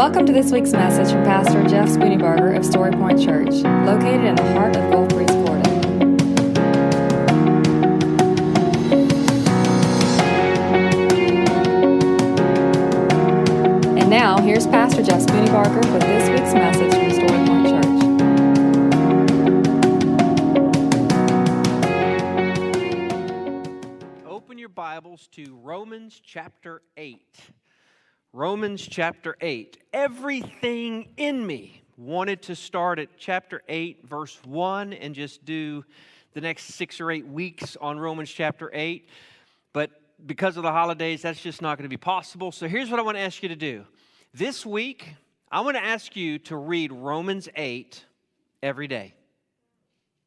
Welcome to this week's message from Pastor Jeff Spooneybarger of Story Point Church, located in the heart of Gulf Breeze, Florida. And now, here's Pastor Jeff Spooneybarger with this week's message from Story Point Church. Open your Bibles to Romans chapter 8. Romans chapter 8. Everything in me wanted to start at chapter 8, verse 1, and just do the next six or eight weeks on Romans chapter 8. But because of the holidays, that's just not going to be possible. So here's what I want to ask you to do. This week, I want to ask you to read Romans 8 every day.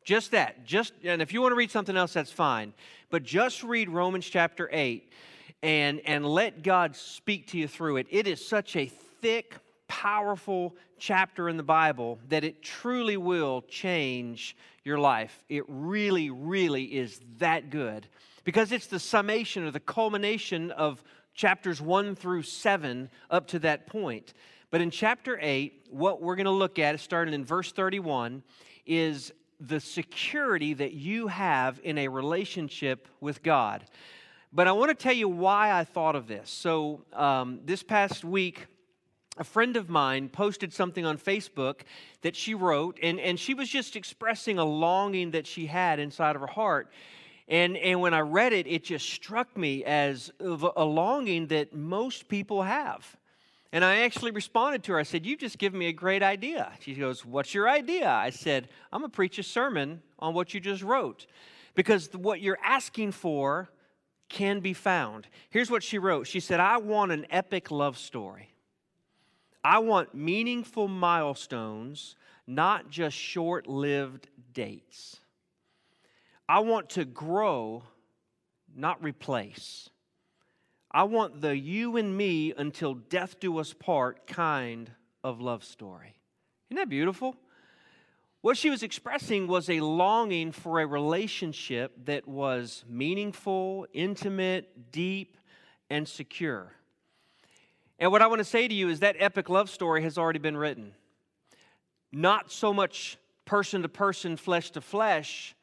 Just that. Just and if you want to read something else, that's fine. But just read Romans chapter 8 and, and let God speak to you through it. It is such a thick, powerful chapter in the Bible that it truly will change your life. It really, really is that good because it's the summation or the culmination of chapters 1 through 7 up to that point. But in chapter 8, what we're going to look at, starting in verse 31, is the security that you have in a relationship with God. But I want to tell you why I thought of this. So, um, this past week, a friend of mine posted something on Facebook that she wrote, and, and she was just expressing a longing that she had inside of her heart. And, and when I read it, it just struck me as a longing that most people have. And I actually responded to her. I said, You've just given me a great idea. She goes, What's your idea? I said, I'm going to preach a sermon on what you just wrote. Because what you're asking for can be found. Here's what she wrote She said, I want an epic love story. I want meaningful milestones, not just short lived dates. I want to grow, not replace. I want the you and me until death do us part kind of love story. Isn't that beautiful? What she was expressing was a longing for a relationship that was meaningful, intimate, deep, and secure. And what I want to say to you is that epic love story has already been written. Not so much person to person, flesh to flesh,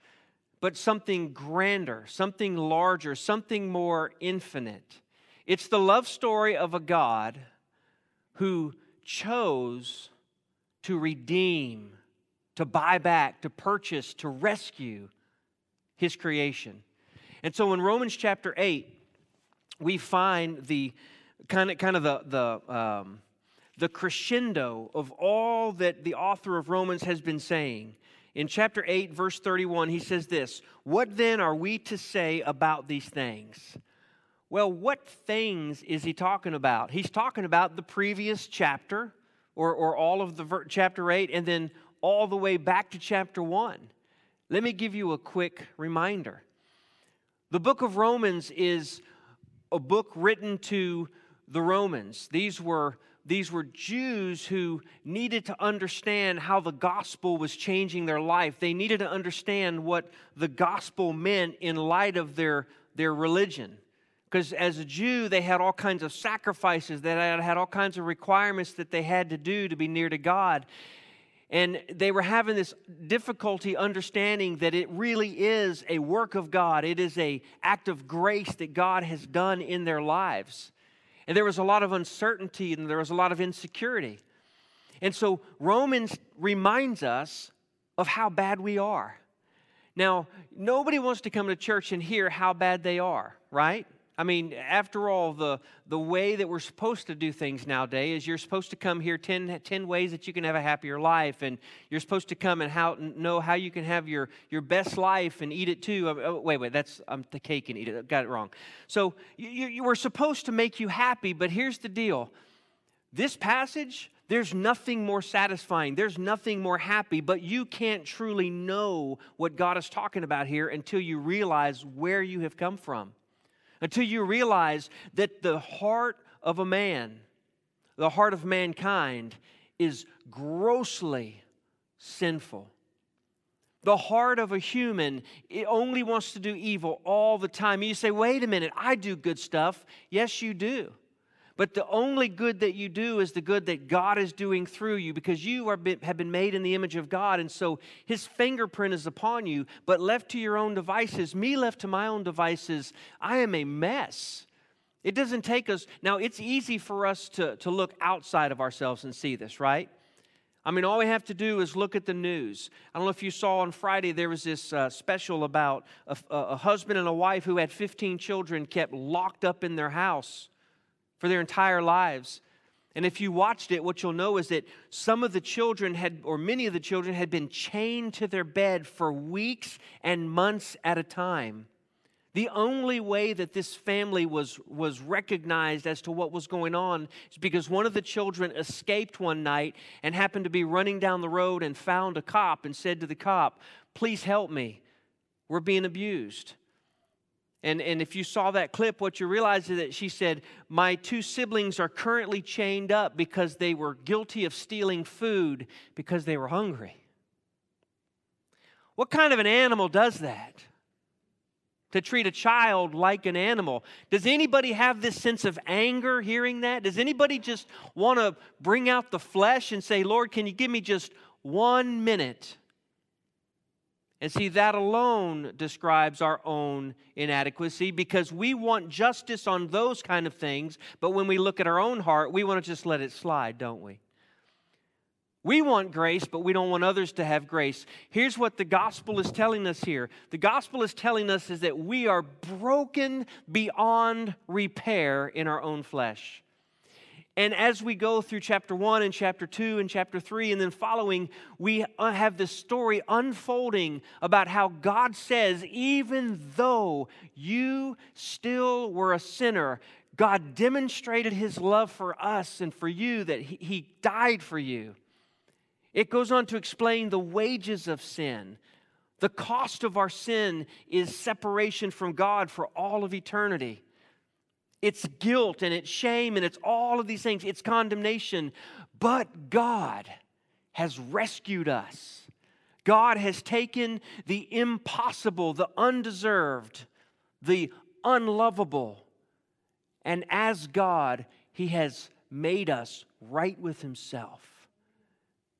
but something grander, something larger, something more infinite. It's the love story of a God who chose to redeem to buy back, to purchase, to rescue his creation. And so in Romans chapter 8, we find the kind of, kind of the, the, um, the crescendo of all that the author of Romans has been saying. In chapter 8, verse 31, he says this What then are we to say about these things? Well, what things is he talking about? He's talking about the previous chapter or, or all of the ver- chapter 8 and then all the way back to chapter 1. Let me give you a quick reminder. The book of Romans is a book written to the Romans. These were, these were Jews who needed to understand how the gospel was changing their life. They needed to understand what the gospel meant in light of their, their religion. Because as a Jew, they had all kinds of sacrifices, they had, had all kinds of requirements that they had to do to be near to God. And they were having this difficulty understanding that it really is a work of God. It is a act of grace that God has done in their lives. And there was a lot of uncertainty and there was a lot of insecurity. And so Romans reminds us of how bad we are. Now, nobody wants to come to church and hear how bad they are, right? I mean, after all, the, the way that we're supposed to do things nowadays is you're supposed to come here 10, 10 ways that you can have a happier life, and you're supposed to come and how, know how you can have your, your best life and eat it too. Oh, oh wait, wait, that's um, the cake and eat it. Got it wrong. So you, you were supposed to make you happy, but here's the deal this passage, there's nothing more satisfying. There's nothing more happy, but you can't truly know what God is talking about here until you realize where you have come from until you realize that the heart of a man, the heart of mankind, is grossly sinful. The heart of a human it only wants to do evil all the time. You say, wait a minute, I do good stuff. Yes, you do. But the only good that you do is the good that God is doing through you because you are been, have been made in the image of God. And so his fingerprint is upon you. But left to your own devices, me left to my own devices, I am a mess. It doesn't take us, now it's easy for us to, to look outside of ourselves and see this, right? I mean, all we have to do is look at the news. I don't know if you saw on Friday, there was this uh, special about a, a husband and a wife who had 15 children kept locked up in their house for their entire lives. And if you watched it, what you'll know is that some of the children had, or many of the children, had been chained to their bed for weeks and months at a time. The only way that this family was, was recognized as to what was going on is because one of the children escaped one night and happened to be running down the road and found a cop and said to the cop, Please help me. We're being abused. And, and if you saw that clip, what you realize is that she said, My two siblings are currently chained up because they were guilty of stealing food because they were hungry. What kind of an animal does that? To treat a child like an animal. Does anybody have this sense of anger hearing that? Does anybody just want to bring out the flesh and say, Lord, can you give me just one minute and see, that alone describes our own inadequacy because we want justice on those kind of things, but when we look at our own heart, we want to just let it slide, don't we? We want grace, but we don't want others to have grace. Here's what the gospel is telling us here the gospel is telling us is that we are broken beyond repair in our own flesh. And as we go through chapter 1 and chapter 2 and chapter 3 and then following, we uh, have this story unfolding about how God says, even though you still were a sinner, God demonstrated his love for us and for you that he, he died for you. It goes on to explain the wages of sin. The cost of our sin is separation from God for all of eternity. It's guilt and it's shame and it's all of these things. It's condemnation. But God has rescued us. God has taken the impossible, the undeserved, the unlovable, and as God, He has made us right with Himself.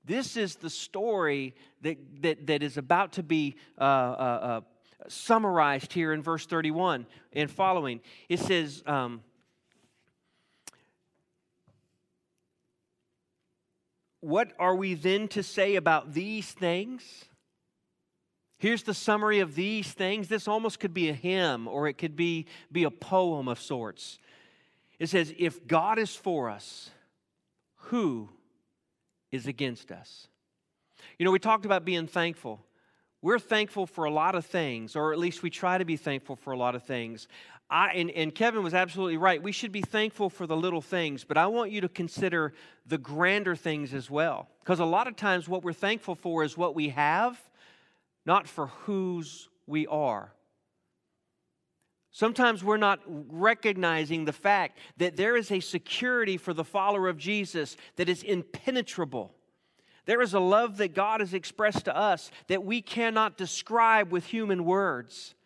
This is the story that, that, that is about to be uh, uh, uh summarized here in verse 31 and following. It says, um, What are we then to say about these things? Here's the summary of these things. This almost could be a hymn or it could be, be a poem of sorts. It says, If God is for us, who is against us? You know, we talked about being thankful. We're thankful for a lot of things, or at least we try to be thankful for a lot of things. I, and, and Kevin was absolutely right. We should be thankful for the little things, but I want you to consider the grander things as well. Because a lot of times, what we're thankful for is what we have, not for whose we are. Sometimes we're not recognizing the fact that there is a security for the follower of Jesus that is impenetrable. There is a love that God has expressed to us that we cannot describe with human words.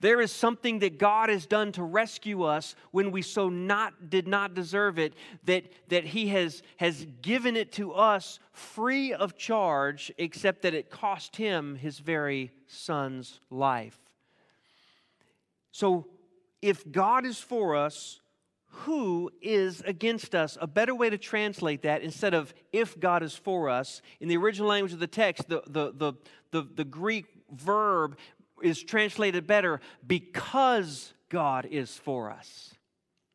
There is something that God has done to rescue us when we so not did not deserve it, that, that He has, has given it to us free of charge, except that it cost Him His very Son's life. So if God is for us, who is against us? A better way to translate that instead of if God is for us, in the original language of the text, the, the, the, the, the Greek verb is translated better because God is for us.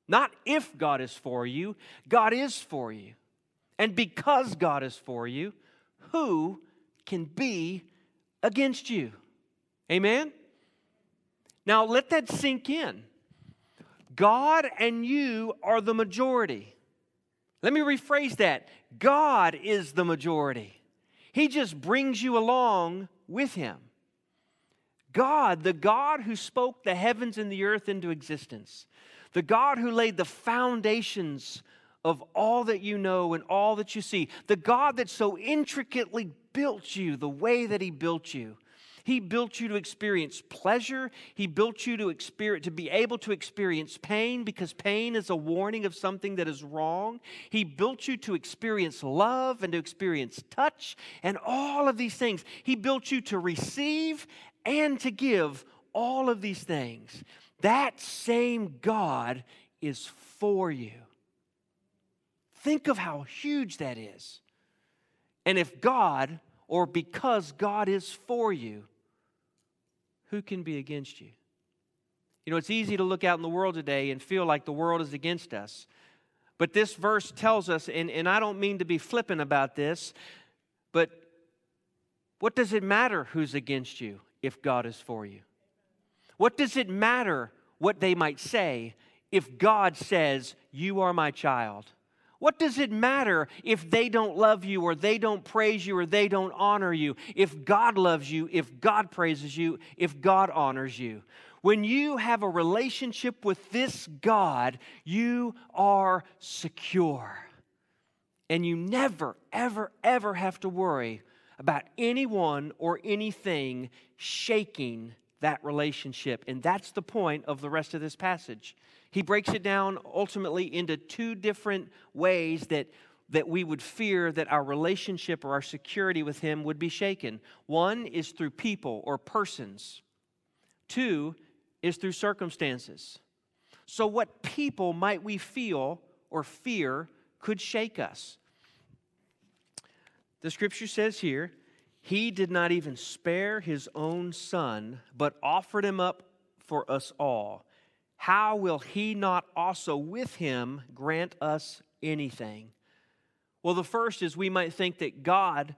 Not if God is for you, God is for you. And because God is for you, who can be against you? Amen? Now let that sink in. God and you are the majority. Let me rephrase that God is the majority. He just brings you along with Him. God, the God who spoke the heavens and the earth into existence, the God who laid the foundations of all that you know and all that you see, the God that so intricately built you the way that He built you, He built you to experience pleasure. He built you to experience to be able to experience pain because pain is a warning of something that is wrong. He built you to experience love and to experience touch and all of these things. He built you to receive and to give all of these things. That same God is for you. Think of how huge that is. And if God, or because God is for you, who can be against you? You know, it's easy to look out in the world today and feel like the world is against us. But this verse tells us, and, and I don't mean to be flippant about this, but what does it matter who's against you if God is for you? What does it matter what they might say if God says, You are my child? What does it matter if they don't love you or they don't praise you or they don't honor you? If God loves you, if God praises you, if God honors you. When you have a relationship with this God, you are secure. And you never, ever, ever have to worry about anyone or anything shaking that relationship. And that's the point of the rest of this passage. He breaks it down ultimately into two different ways that, that we would fear that our relationship or our security with Him would be shaken. One is through people or persons, two is through circumstances. So, what people might we feel or fear could shake us? The scripture says here, He did not even spare His own Son, but offered Him up for us all how will he not also with him grant us anything? Well, the first is we might think that God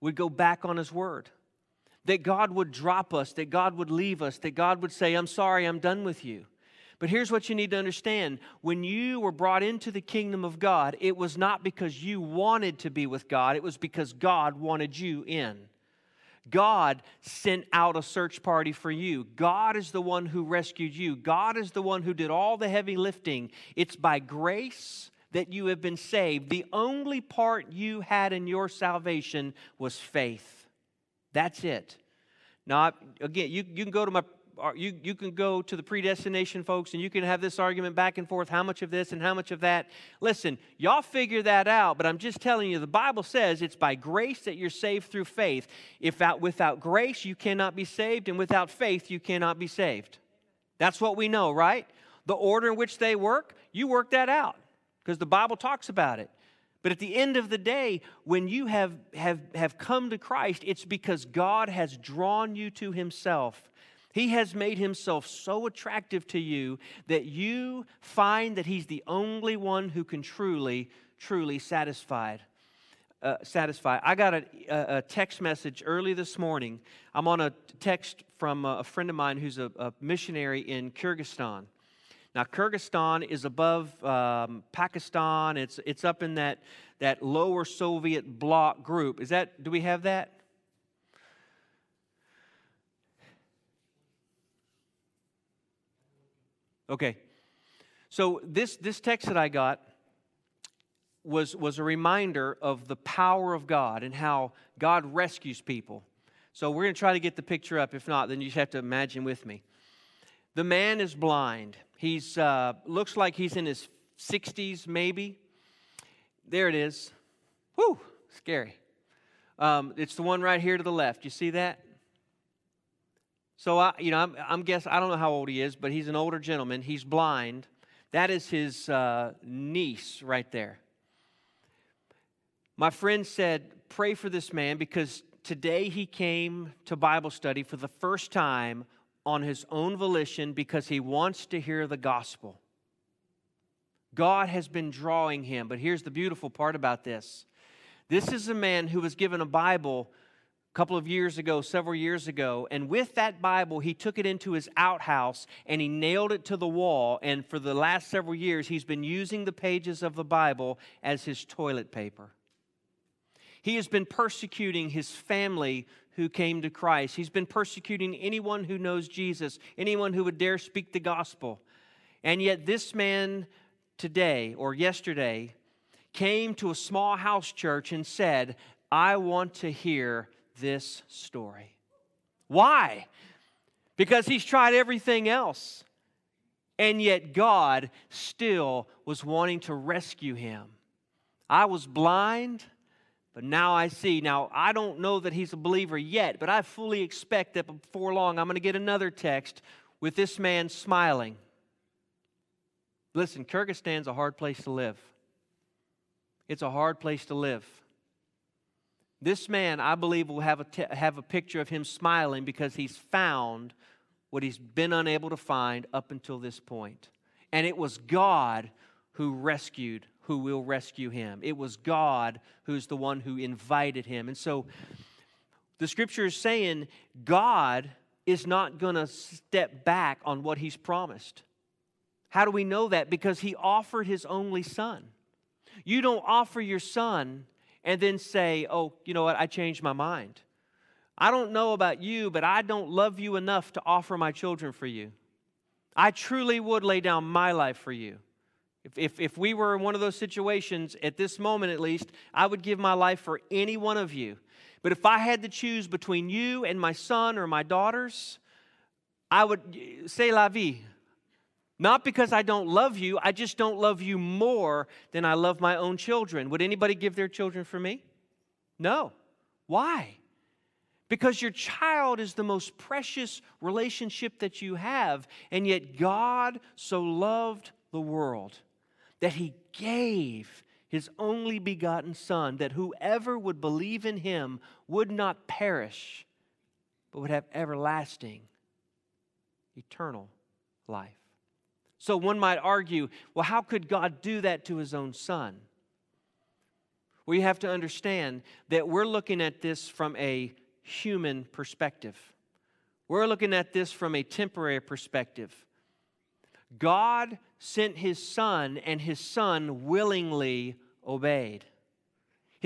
would go back on his word, that God would drop us, that God would leave us, that God would say, I'm sorry, I'm done with you. But here's what you need to understand when you were brought into the kingdom of God, it was not because you wanted to be with God, it was because God wanted you in. God sent out a search party for you. God is the one who rescued you. God is the one who did all the heavy lifting. It's by grace that you have been saved. The only part you had in your salvation was faith. That's it. Now, again, you, you can go to my you, you can go to the predestination folks and you can have this argument back and forth how much of this and how much of that. Listen, y'all figure that out, but I'm just telling you the Bible says it's by grace that you're saved through faith. If out, without grace you cannot be saved, and without faith you cannot be saved. That's what we know, right? The order in which they work, you work that out because the Bible talks about it. But at the end of the day, when you have, have, have come to Christ, it's because God has drawn you to Himself. He has made himself so attractive to you that you find that he's the only one who can truly, truly satisfied. Uh, satisfy. I got a, a, text message early this morning. I'm on a text from a, friend of mine who's a, a missionary in Kyrgyzstan. Now, Kyrgyzstan is above um, Pakistan. It's, it's up in that, that lower Soviet bloc group. Is that, do we have that? Okay. So this, this text that I got was, was a reminder of the power of God and how God rescues people. So we're going to try to get the picture up. If not, then you just have to imagine with me. The man is blind. He's uh, looks like he's in his 60s, maybe. There it is. Whew, scary. Um, it's the one right here to the left. You see that? So I, you know, I'm, I'm guess I don't know how old he is, but he's an older gentleman. He's blind. That is his uh, niece right there. My friend said, "Pray for this man because today he came to Bible study for the first time on his own volition because he wants to hear the gospel." God has been drawing him, but here's the beautiful part about this. This is a man who was given a Bible couple of years ago, several years ago, and with that Bible, he took it into his outhouse and he nailed it to the wall. And for the last several years, he's been using the pages of the Bible as his toilet paper. He has been persecuting his family who came to Christ. He's been persecuting anyone who knows Jesus, anyone who would dare speak the gospel. And yet, this man today or yesterday came to a small house church and said, I want to hear this story. Why? Because he's tried everything else. And yet God still was wanting to rescue him. I was blind, but now I see. Now, I don't know that he's a believer yet, but I fully expect that before long I'm going to get another text with this man smiling. Listen, Kyrgyzstan's a hard place to live. It's a hard place to live. This man, I believe, will have a, t- have a picture of him smiling because he's found what he's been unable to find up until this point. And it was God who rescued, who will rescue him. It was God who's the one who invited him. And so the scripture is saying God is not going to step back on what he's promised. How do we know that? Because he offered his only son. You don't offer your son and then say, oh, you know what, I changed my mind. I don't know about you, but I don't love you enough to offer my children for you. I truly would lay down my life for you. If, if, if we were in one of those situations, at this moment at least, I would give my life for any one of you. But if I had to choose between you and my son or my daughters, I would say la vie. Not because I don't love you, I just don't love you more than I love my own children. Would anybody give their children for me? No. Why? Because your child is the most precious relationship that you have, and yet God so loved the world that he gave his only begotten Son, that whoever would believe in him would not perish, but would have everlasting, eternal life. So one might argue, well, how could God do that to his own son? You have to understand that we're looking at this from a human perspective. We're looking at this from a temporary perspective. God sent his son, and his son willingly obeyed.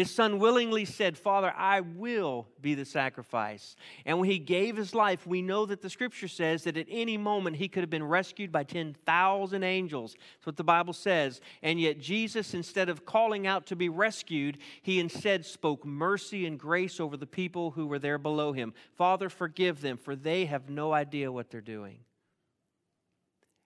His son willingly said, Father, I will be the sacrifice. And when he gave his life, we know that the scripture says that at any moment he could have been rescued by 10,000 angels. That's what the Bible says. And yet, Jesus, instead of calling out to be rescued, he instead spoke mercy and grace over the people who were there below him. Father, forgive them, for they have no idea what they're doing.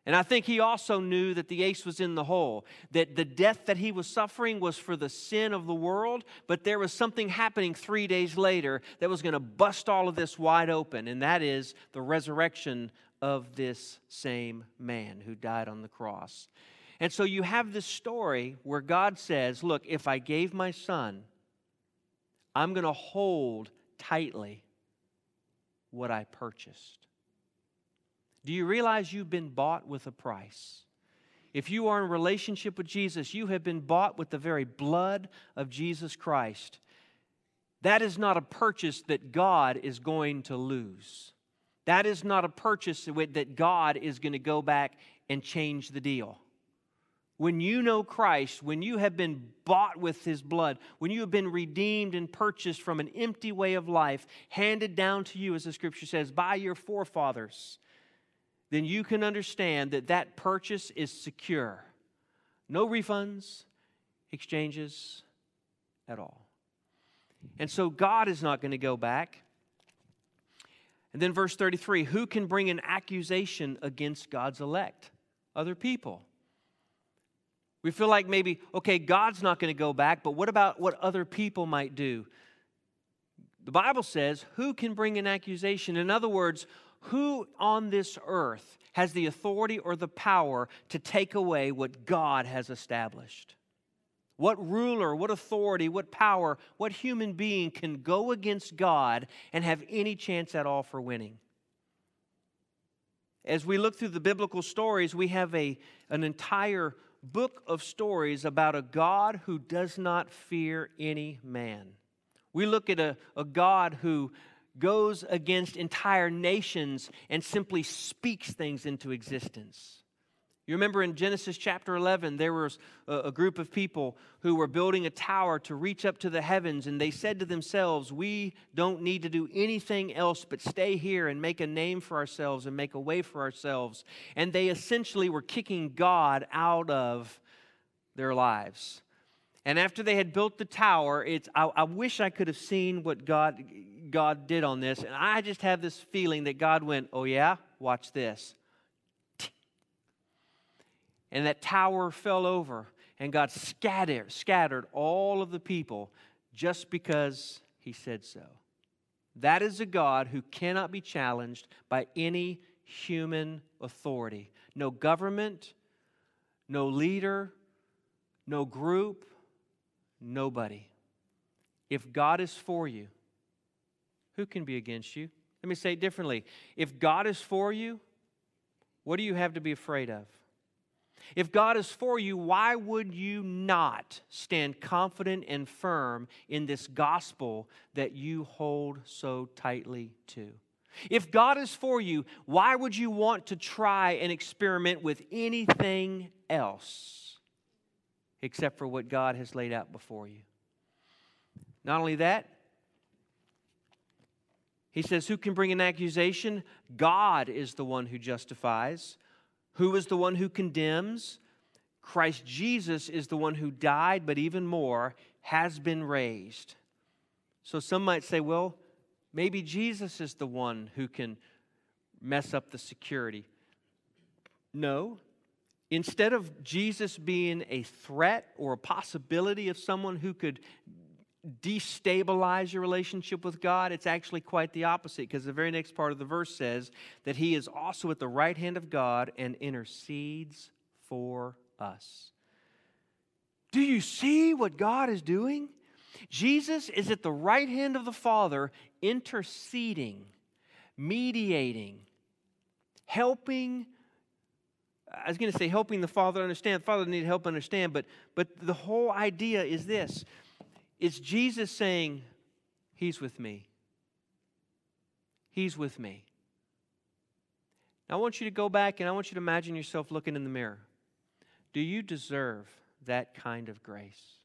And I think he also knew that the ace was in the hole, that the death that he was suffering was for the sin of the world, but there was something happening three days later that was going to bust all of this wide open, and that is the resurrection of this same man who died on the cross. And so you have this story where God says, Look, if I gave my son, I'm going to hold tightly what I purchased. Do you realize you've been bought with a price? If you are in relationship with Jesus, you have been bought with the very blood of Jesus Christ. That is not a purchase that God is going to lose. That is not a purchase that God is going to go back and change the deal. When you know Christ, when you have been bought with his blood, when you have been redeemed and purchased from an empty way of life, handed down to you, as the scripture says, by your forefathers, then you can understand that that purchase is secure. No refunds, exchanges at all. And so God is not going to go back. And then verse 33 who can bring an accusation against God's elect? Other people. We feel like maybe, okay, God's not going to go back, but what about what other people might do? The Bible says, who can bring an accusation? In other words, who on this earth has the authority or the power to take away what God has established? What ruler, what authority, what power, what human being can go against God and have any chance at all for winning? As we look through the biblical stories, we have a, an entire book of stories about a God who does not fear any man. We look at a, a God who goes against entire nations and simply speaks things into existence. You remember in Genesis chapter 11, there was a, group of people who were building a tower to reach up to the heavens, and they said to themselves, We don't need to do anything else but stay here and make a name for ourselves and make a way for ourselves. And they essentially were kicking God out of their lives. And after they had built the tower, it's, I, I, wish I could have seen what God, God did on this. And I just have this feeling that God went, Oh, yeah? Watch this. And that tower fell over, and God scattered, scattered all of the people just because He said so. That is a God who cannot be challenged by any human authority. No government, no leader, no group, nobody. If God is for you, who can be against you? Let me say it differently. If God is for you, what do you have to be afraid of? If God is for you, why would you not stand confident and firm in this gospel that you hold so tightly to? If God is for you, why would you want to try and experiment with anything else except for what God has laid out before you? Not only that, he says, Who can bring an accusation? God is the one who justifies. Who is the one who condemns? Christ Jesus is the one who died, but even more, has been raised. So some might say, well, maybe Jesus is the one who can mess up the security. No. Instead of Jesus being a threat or a possibility of someone who could destabilize your relationship with God, it's actually quite the opposite because the very next part of the verse says that He is also at the right hand of God and intercedes for us. Do you see what God is doing? Jesus is at the right hand of the Father, interceding, mediating, helping. I was going to say helping the Father understand. The Father need help understand, but, but the whole idea is this it's Jesus saying, He's with me. He's with me. Now, I want you to go back and I want you to imagine yourself looking in the mirror. Do you deserve that kind of grace?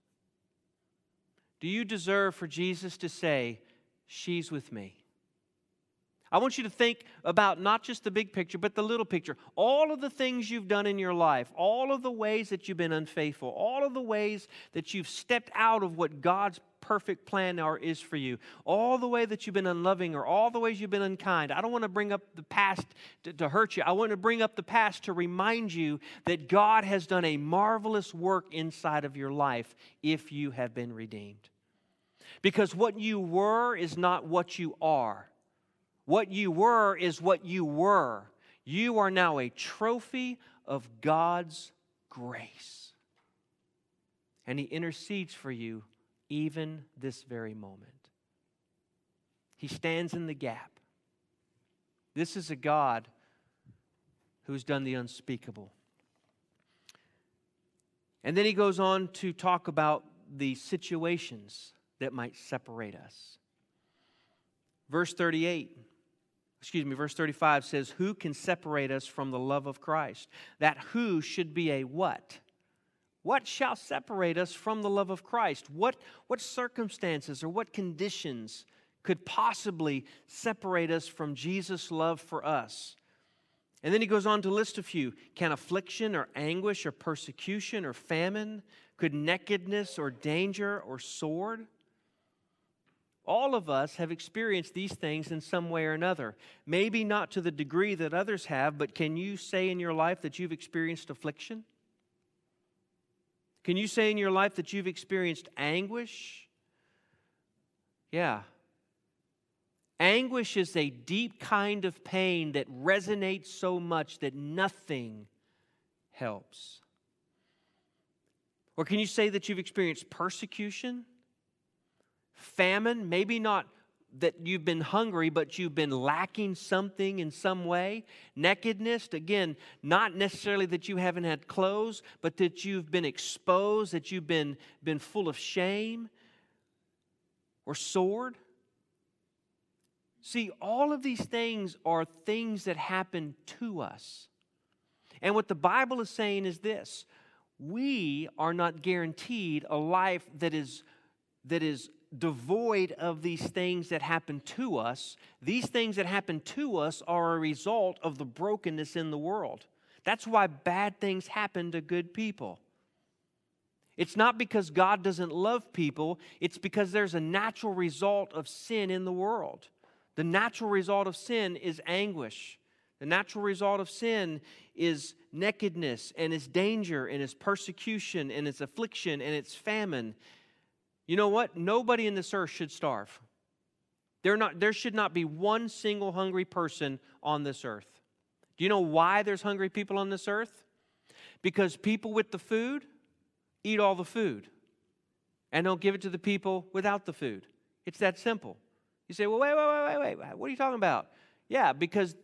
Do you deserve for Jesus to say, She's with me? I want you to think about not just the big picture, but the little picture. All of the things you've done in your life, all of the ways that you've been unfaithful, all of the ways that you've stepped out of what God's perfect plan or is for you, all the way that you've been unloving or all the ways you've been unkind. I don't want to bring up the past to, to hurt you. I want to bring up the past to remind you that God has done a marvelous work inside of your life if you have been redeemed. Because what you were is not what you are. What you were is what you were. You are now a trophy of God's grace. And He intercedes for you even this very moment. He stands in the gap. This is a God who's done the unspeakable. And then he goes on to talk about the situations that might separate us. Verse 38 excuse me, verse 35 says, Who can separate us from the love of Christ? That who should be a what? What shall separate us from the love of Christ? What, what circumstances or what conditions could possibly separate us from Jesus' love for us? And then he goes on to list a few. Can affliction or anguish or persecution or famine? Could nakedness or danger or sword? All of us have experienced these things in some way or another. Maybe not to the degree that others have, but can you say in your life that you've experienced affliction? Can you say in your life that you've experienced anguish? Yeah. Anguish is a deep kind of pain that resonates so much that nothing helps. Or can you say that you've experienced persecution? Famine, maybe not that you've been hungry, but you've been lacking something in some way. Nakedness, again, not necessarily that you haven't had clothes, but that you've been exposed, that you've been, been full of shame or sword. See, all of these things are things that happen to us. And what the Bible is saying is this we are not guaranteed a life that is, that is devoid of these things that happen to us. These things that happen to us are a result of the brokenness in the world. That's why bad things happen to good people. It's not because God doesn't love people, it's because there's a natural result of sin in the world. The natural result of sin is anguish. The natural result of sin is nakedness and its danger and its persecution and its affliction and its famine. You know what? Nobody in this earth should starve. There, not, there should not be one single hungry person on this earth. Do you know why there's hungry people on this earth? Because people with the food eat all the food and don't give it to the people without the food. It's that simple. You say, well, wait, wait, wait, wait, wait. What are you talking about? Yeah, because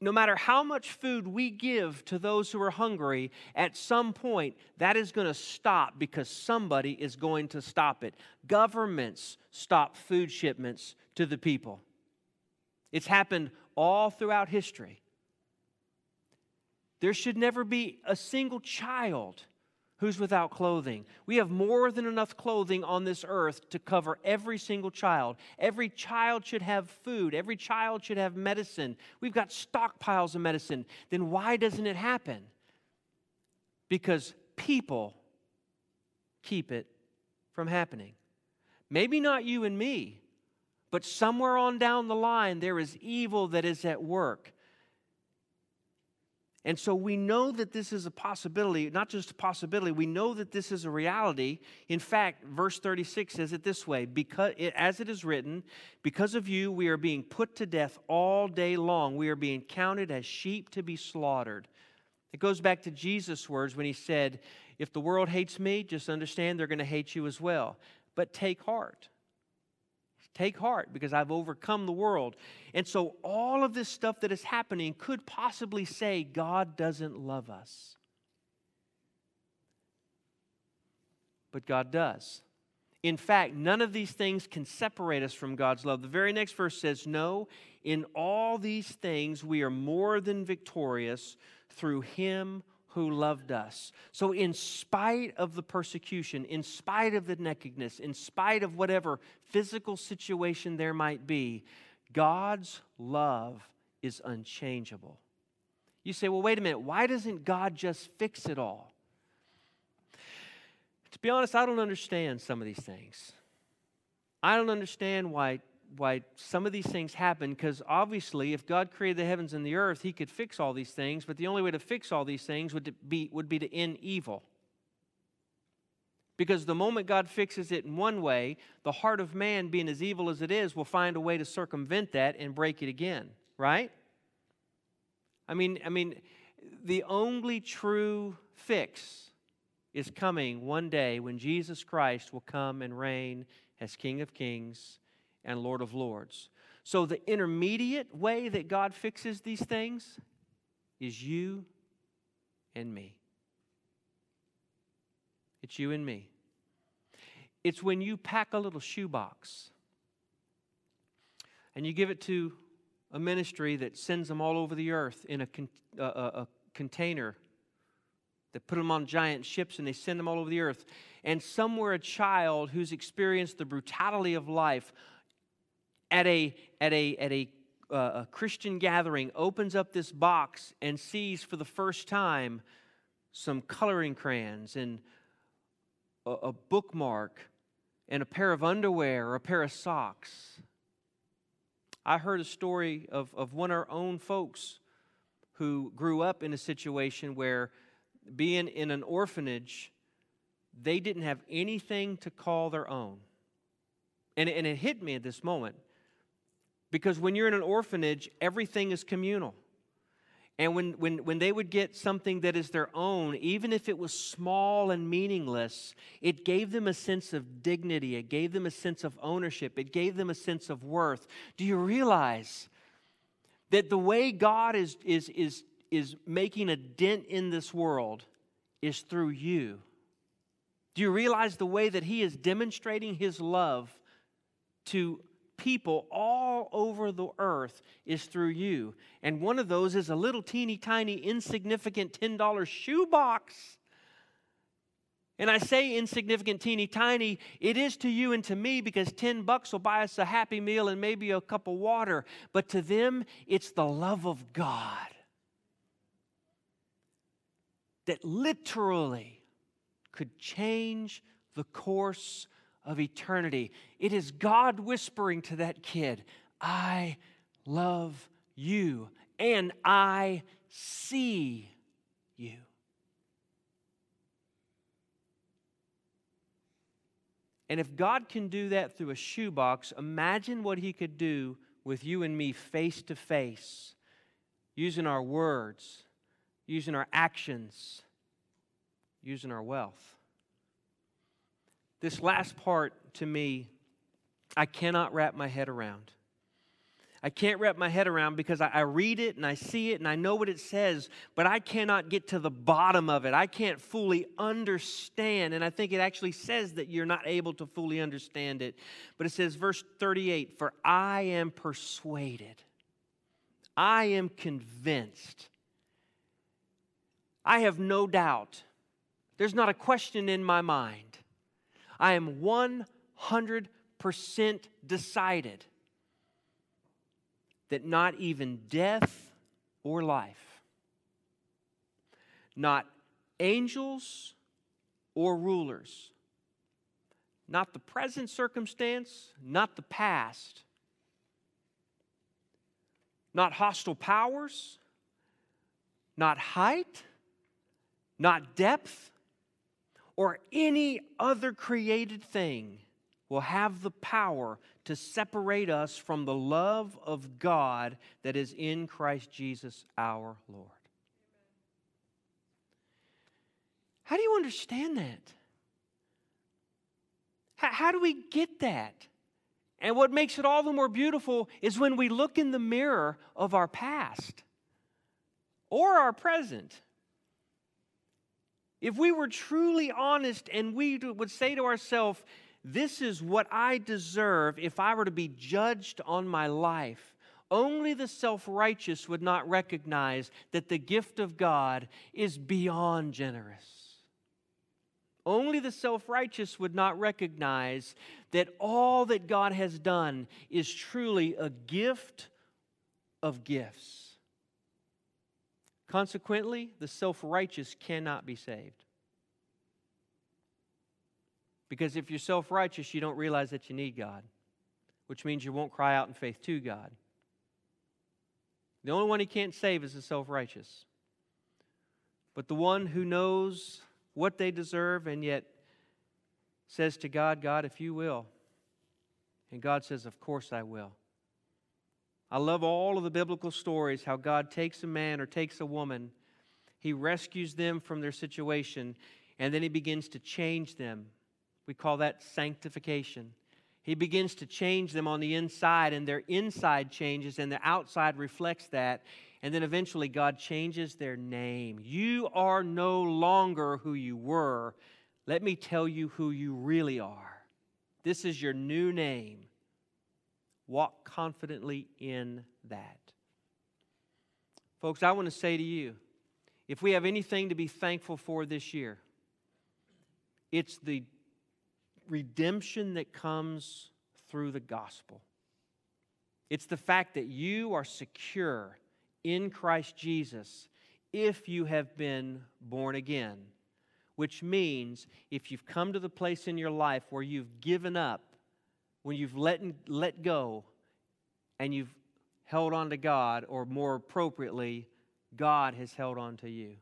no matter how much food we give to those who are hungry, at some point that is going to stop because somebody is going to stop it. Governments stop food shipments to the people. It's happened all throughout history. There should never be a single child who's without clothing. We have more than enough clothing on this earth to cover every single child. Every child should have food, every child should have medicine. We've got stockpiles of medicine. Then why doesn't it happen? Because people keep it from happening. Maybe not you and me, but somewhere on down the line, there is evil that is at work. And so we know that this is a possibility, not just a possibility, we know that this is a reality. In fact, verse 36 says it this way because, as it is written, because of you, we are being put to death all day long. We are being counted as sheep to be slaughtered. It goes back to Jesus' words when he said, If the world hates me, just understand they're going to hate you as well. But take heart. Take heart because I've overcome the world. And so, all of this stuff that is happening could possibly say God doesn't love us. But God does. In fact, none of these things can separate us from God's love. The very next verse says, No, in all these things we are more than victorious through Him who loved us. So, in spite of the persecution, in spite of the nakedness, in spite of whatever physical situation there might be, God's love is unchangeable. You say, well, wait a minute, why doesn't God just fix it all? To be honest, I don't understand some of these things. I don't understand why why some of these things happen because obviously if god created the heavens and the earth he could fix all these things but the only way to fix all these things would be, would be to end evil. Because the moment god fixes it in one way the heart of man being as evil as it is will find a way to circumvent that and break it again right? I mean i mean the only true fix is coming one day when jesus christ will come and reign as king of kings and Lord of Lords. So, the intermediate way that God fixes these things is you and me. It's you and me. It's when you pack a little shoebox and you give it to a ministry that sends them all over the earth in a, con- a, a container that put them on giant ships and they send them all over the earth. And somewhere a child who's experienced the brutality of life at a, at a, at a, uh, a Christian gathering opens up this box and sees for the first time some coloring crayons and a, a bookmark and a pair of underwear or a pair of socks. I heard a story of, of one of our own folks who grew up in a situation where being in an orphanage, they didn't have anything to call their own. And, and it hit me at this moment. Because when you're in an orphanage, everything is communal. And when, when, when they would get something that is their own, even if it was small and meaningless, it gave them a sense of dignity. It gave them a sense of ownership. It gave them a sense of worth. Do you realize that the way God is, is, is, is making a dent in this world is through you? Do you realize the way that He is demonstrating His love to people all over the earth is through you. And one of those is a little teeny tiny, insignificant $10 shoebox. And I say insignificant, teeny tiny, it is to you and to me because 10 bucks will buy us a happy meal and maybe a cup of water. But to them, it's the love of God that literally could change the course of eternity. It is God whispering to that kid, I love you and I see you. And if God can do that through a shoebox, imagine what He could do with you and me face to face, using our words, using our actions, using our wealth. This last part to me, I cannot wrap my head around. I can't wrap my head around because I, I, read it and I see it and I know what it says, but I cannot get to the bottom of it. I can't fully understand. And I think it actually says that you're not able to fully understand it. But it says, verse 38 For I am persuaded, I am convinced, I have no doubt. There's not a question in my mind. I am 100% decided that not even death or life, not angels or rulers, not the present circumstance, not the past, not hostile powers, not height, not depth, or any other created thing will have the power to separate us from the love of God that is in Christ Jesus our Lord. How do you understand that? How, how, do we get that? And what makes it all the more beautiful is when we look in the mirror of our past or our present. If we were truly honest and we would say to ourselves, this is what I deserve if I were to be judged on my life. Only the self righteous would not recognize that the gift of God is beyond generous. Only the self righteous would not recognize that all that God has done is truly a gift of gifts. Consequently, the self righteous cannot be saved. Because if you're self righteous, you don't realize that you need God, which means you won't cry out in faith to God. The only one he can't save is the self righteous. But the one who knows what they deserve and yet says to God, God, if you will. And God says, Of course I will. I love all of the biblical stories how God takes a man or takes a woman, he rescues them from their situation, and then he begins to change them we call that sanctification. He begins to change them on the inside, and their inside changes, and the outside reflects that. And then eventually, God changes their name. You are no longer who you were. Let me tell you who you really are. This is your new name. Walk confidently in that. Folks, I want to say to you if we have anything to be thankful for this year, it's the redemption that comes through the gospel. It's the fact that you are secure in Christ Jesus if you have been born again, which means if you've come to the place in your life where you've given up, when you've let, let go, and you've held on to God, or more appropriately, God has held on to you.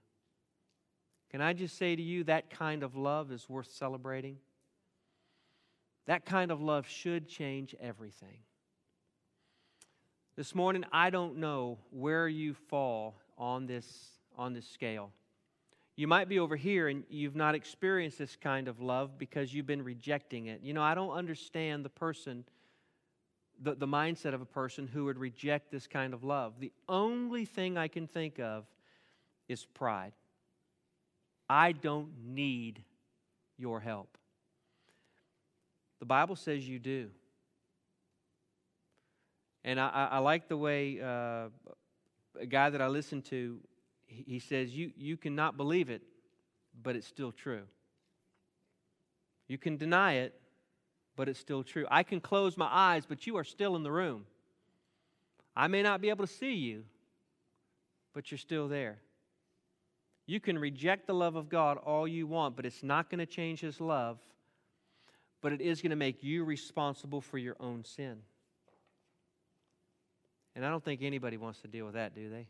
Can I just say to you that kind of love is worth celebrating? That kind of love should change everything. This morning, I don't know where you fall on this, on this scale. You might be over here and you've not experienced this kind of love because you've been rejecting it. You know, I don't understand the person, the, the mindset of a person who would reject this kind of love. The only thing I can think of is pride. I don't need your help. The Bible says you do. And I, I like the way uh, a guy that I listen to, he says, you, you cannot believe it, but it's still true. You can deny it, but it's still true. I can close my eyes, but you are still in the room. I may not be able to see you, but you're still there. You can reject the love of God all you want, but it's not going to change His love, but it is going to make you responsible for your own sin. And I don't think anybody wants to deal with that, do they?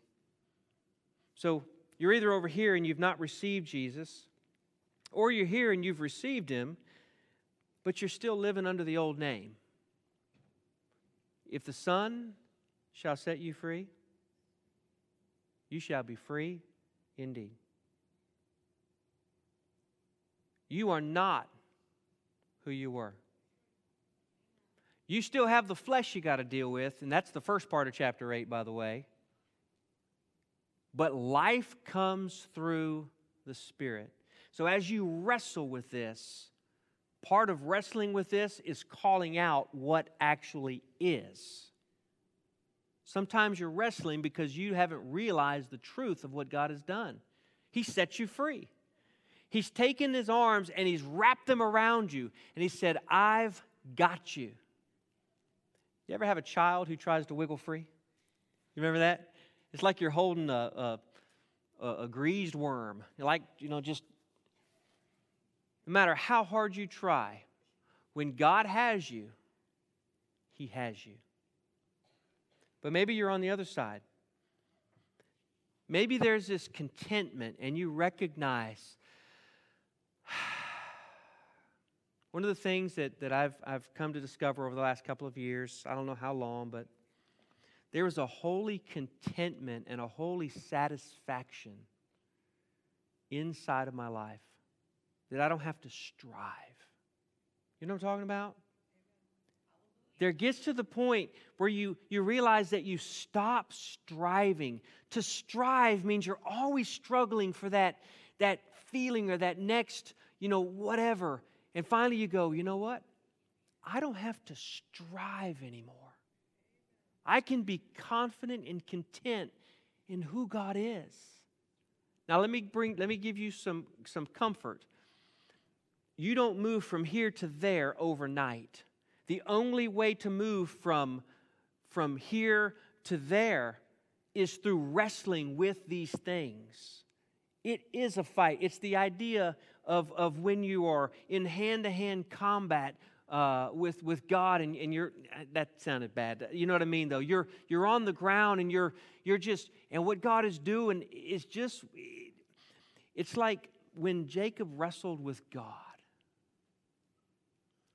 So you're either over here and you've not received Jesus, or you're here and you've received Him, but you're still living under the old name. If the Son shall set you free, you shall be free indeed. You are not who you were. You still have the flesh you got to deal with, and that's the first part of chapter 8, by the way. But life comes through the Spirit. So as you wrestle with this, part of wrestling with this is calling out what actually is. Sometimes you're wrestling because you haven't realized the truth of what God has done. He set you free. He's taken his arms and he's wrapped them around you, and he said, I've got you. You ever have a child who tries to wiggle free? You remember that? It's like you're holding a, a, a greased worm. You're like, you know, just no matter how hard you try, when God has you, He has you. But maybe you're on the other side. Maybe there's this contentment and you recognize one of the things that, that I've, I've come to discover over the last couple of years, I don't know how long, but there is a holy contentment and a holy satisfaction inside of my life that I don't have to strive. You know what I'm talking about? There gets to the point where you, you realize that you stop striving. To strive means you're always struggling for that, that feeling or that next, you know, whatever. And finally you go, you know what? I don't have to strive anymore. I can be confident and content in who God is. Now let me bring let me give you some some comfort. You don't move from here to there overnight. The only way to move from from here to there is through wrestling with these things. It is a fight. It's the idea of, of when you are in hand to hand combat uh, with, with God and, and you're, that sounded bad. You know what I mean, though? You're, you're on the ground and you're, you're just, and what God is doing is just, it's like when Jacob wrestled with God.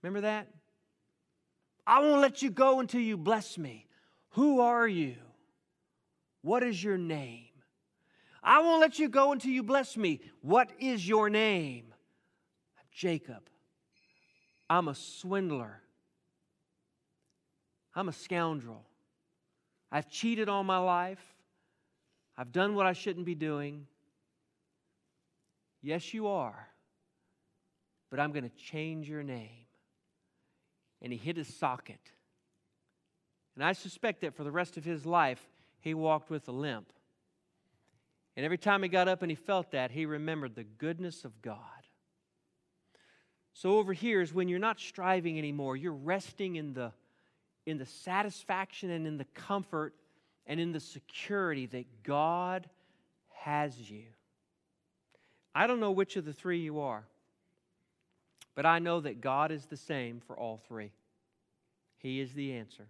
Remember that? I won't let you go until you bless me. Who are you? What is your name? I won't let you go until you bless me. What is your name? I'm Jacob. I'm a swindler. I'm a scoundrel. I've cheated all my life. I've done what I shouldn't be doing. Yes, you are. But I'm going to change your name. And he hit his socket. And I suspect that for the rest of his life, he walked with a limp. And every time he got up and he felt that, he remembered the goodness of God. So over here is when you're not striving anymore, you're resting in the, in the satisfaction and in the comfort and in the security that God has you. I don't know which of the three you are, but I know that God is the same for all three. He is the answer.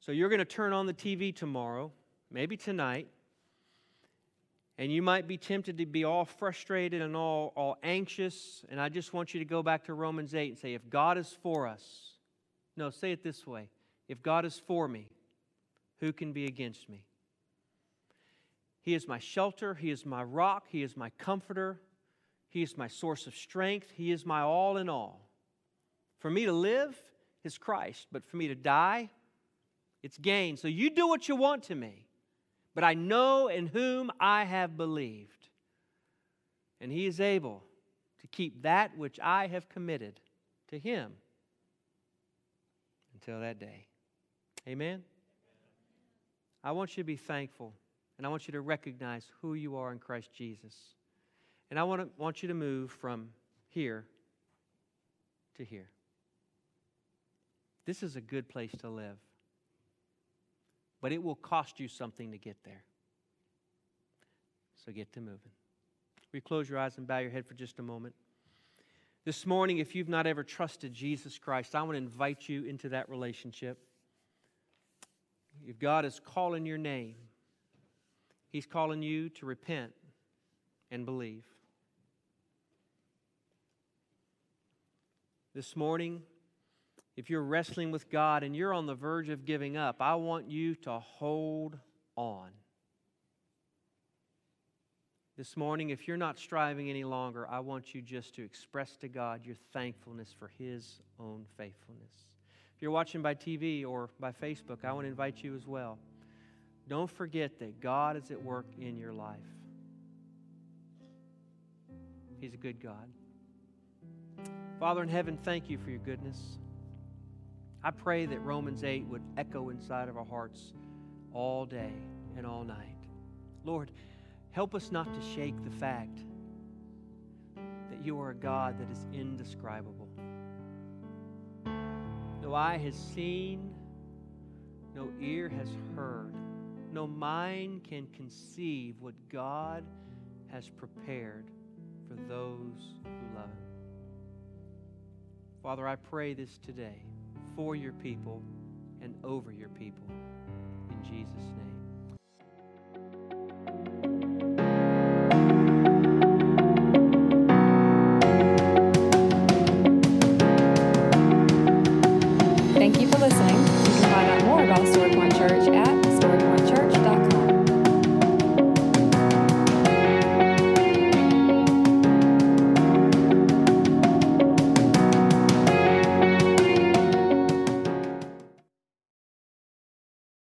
So you're going to turn on the TV tomorrow, maybe tonight and you might be tempted to be all frustrated and all, all anxious. And I just want you to go back to Romans 8 and say, if God is for us, no, say it this way if God is for me, who can be against me? He is my shelter, He is my rock, He is my comforter, He is my source of strength, He is my all in all. For me to live is Christ, but for me to die, it's gain. So you do what you want to me but I know in whom I have believed. And he is able to keep that which I have committed to him until that day. Amen? I want you to be thankful, and I want you to recognize who you are in Christ Jesus. And I want, to, want you to move from here to here. This is a good place to live but it will cost you something to get there. So get to moving. We close your eyes and bow your head for just a moment? This morning, if you've not ever trusted Jesus Christ, I want to invite you into that relationship. If God is calling your name, He's calling you to repent and believe. This morning, if you're wrestling with God and you're on the verge of giving up, I want you to hold on. This morning, if you're not striving any longer, I want you just to express to God your thankfulness for His own faithfulness. If you're watching by TV or by Facebook, I want to invite you as well. Don't forget that God is at work in your life. He's a good God. Father in heaven, thank you for your goodness. I pray that Romans 8 would echo inside of our hearts all day and all night. Lord, help us not to shake the fact that you are a God that is indescribable. No eye has seen, no ear has heard, no mind can conceive what God has prepared for those who love Him. Father, I pray this today for your people and over your people. In Jesus' name.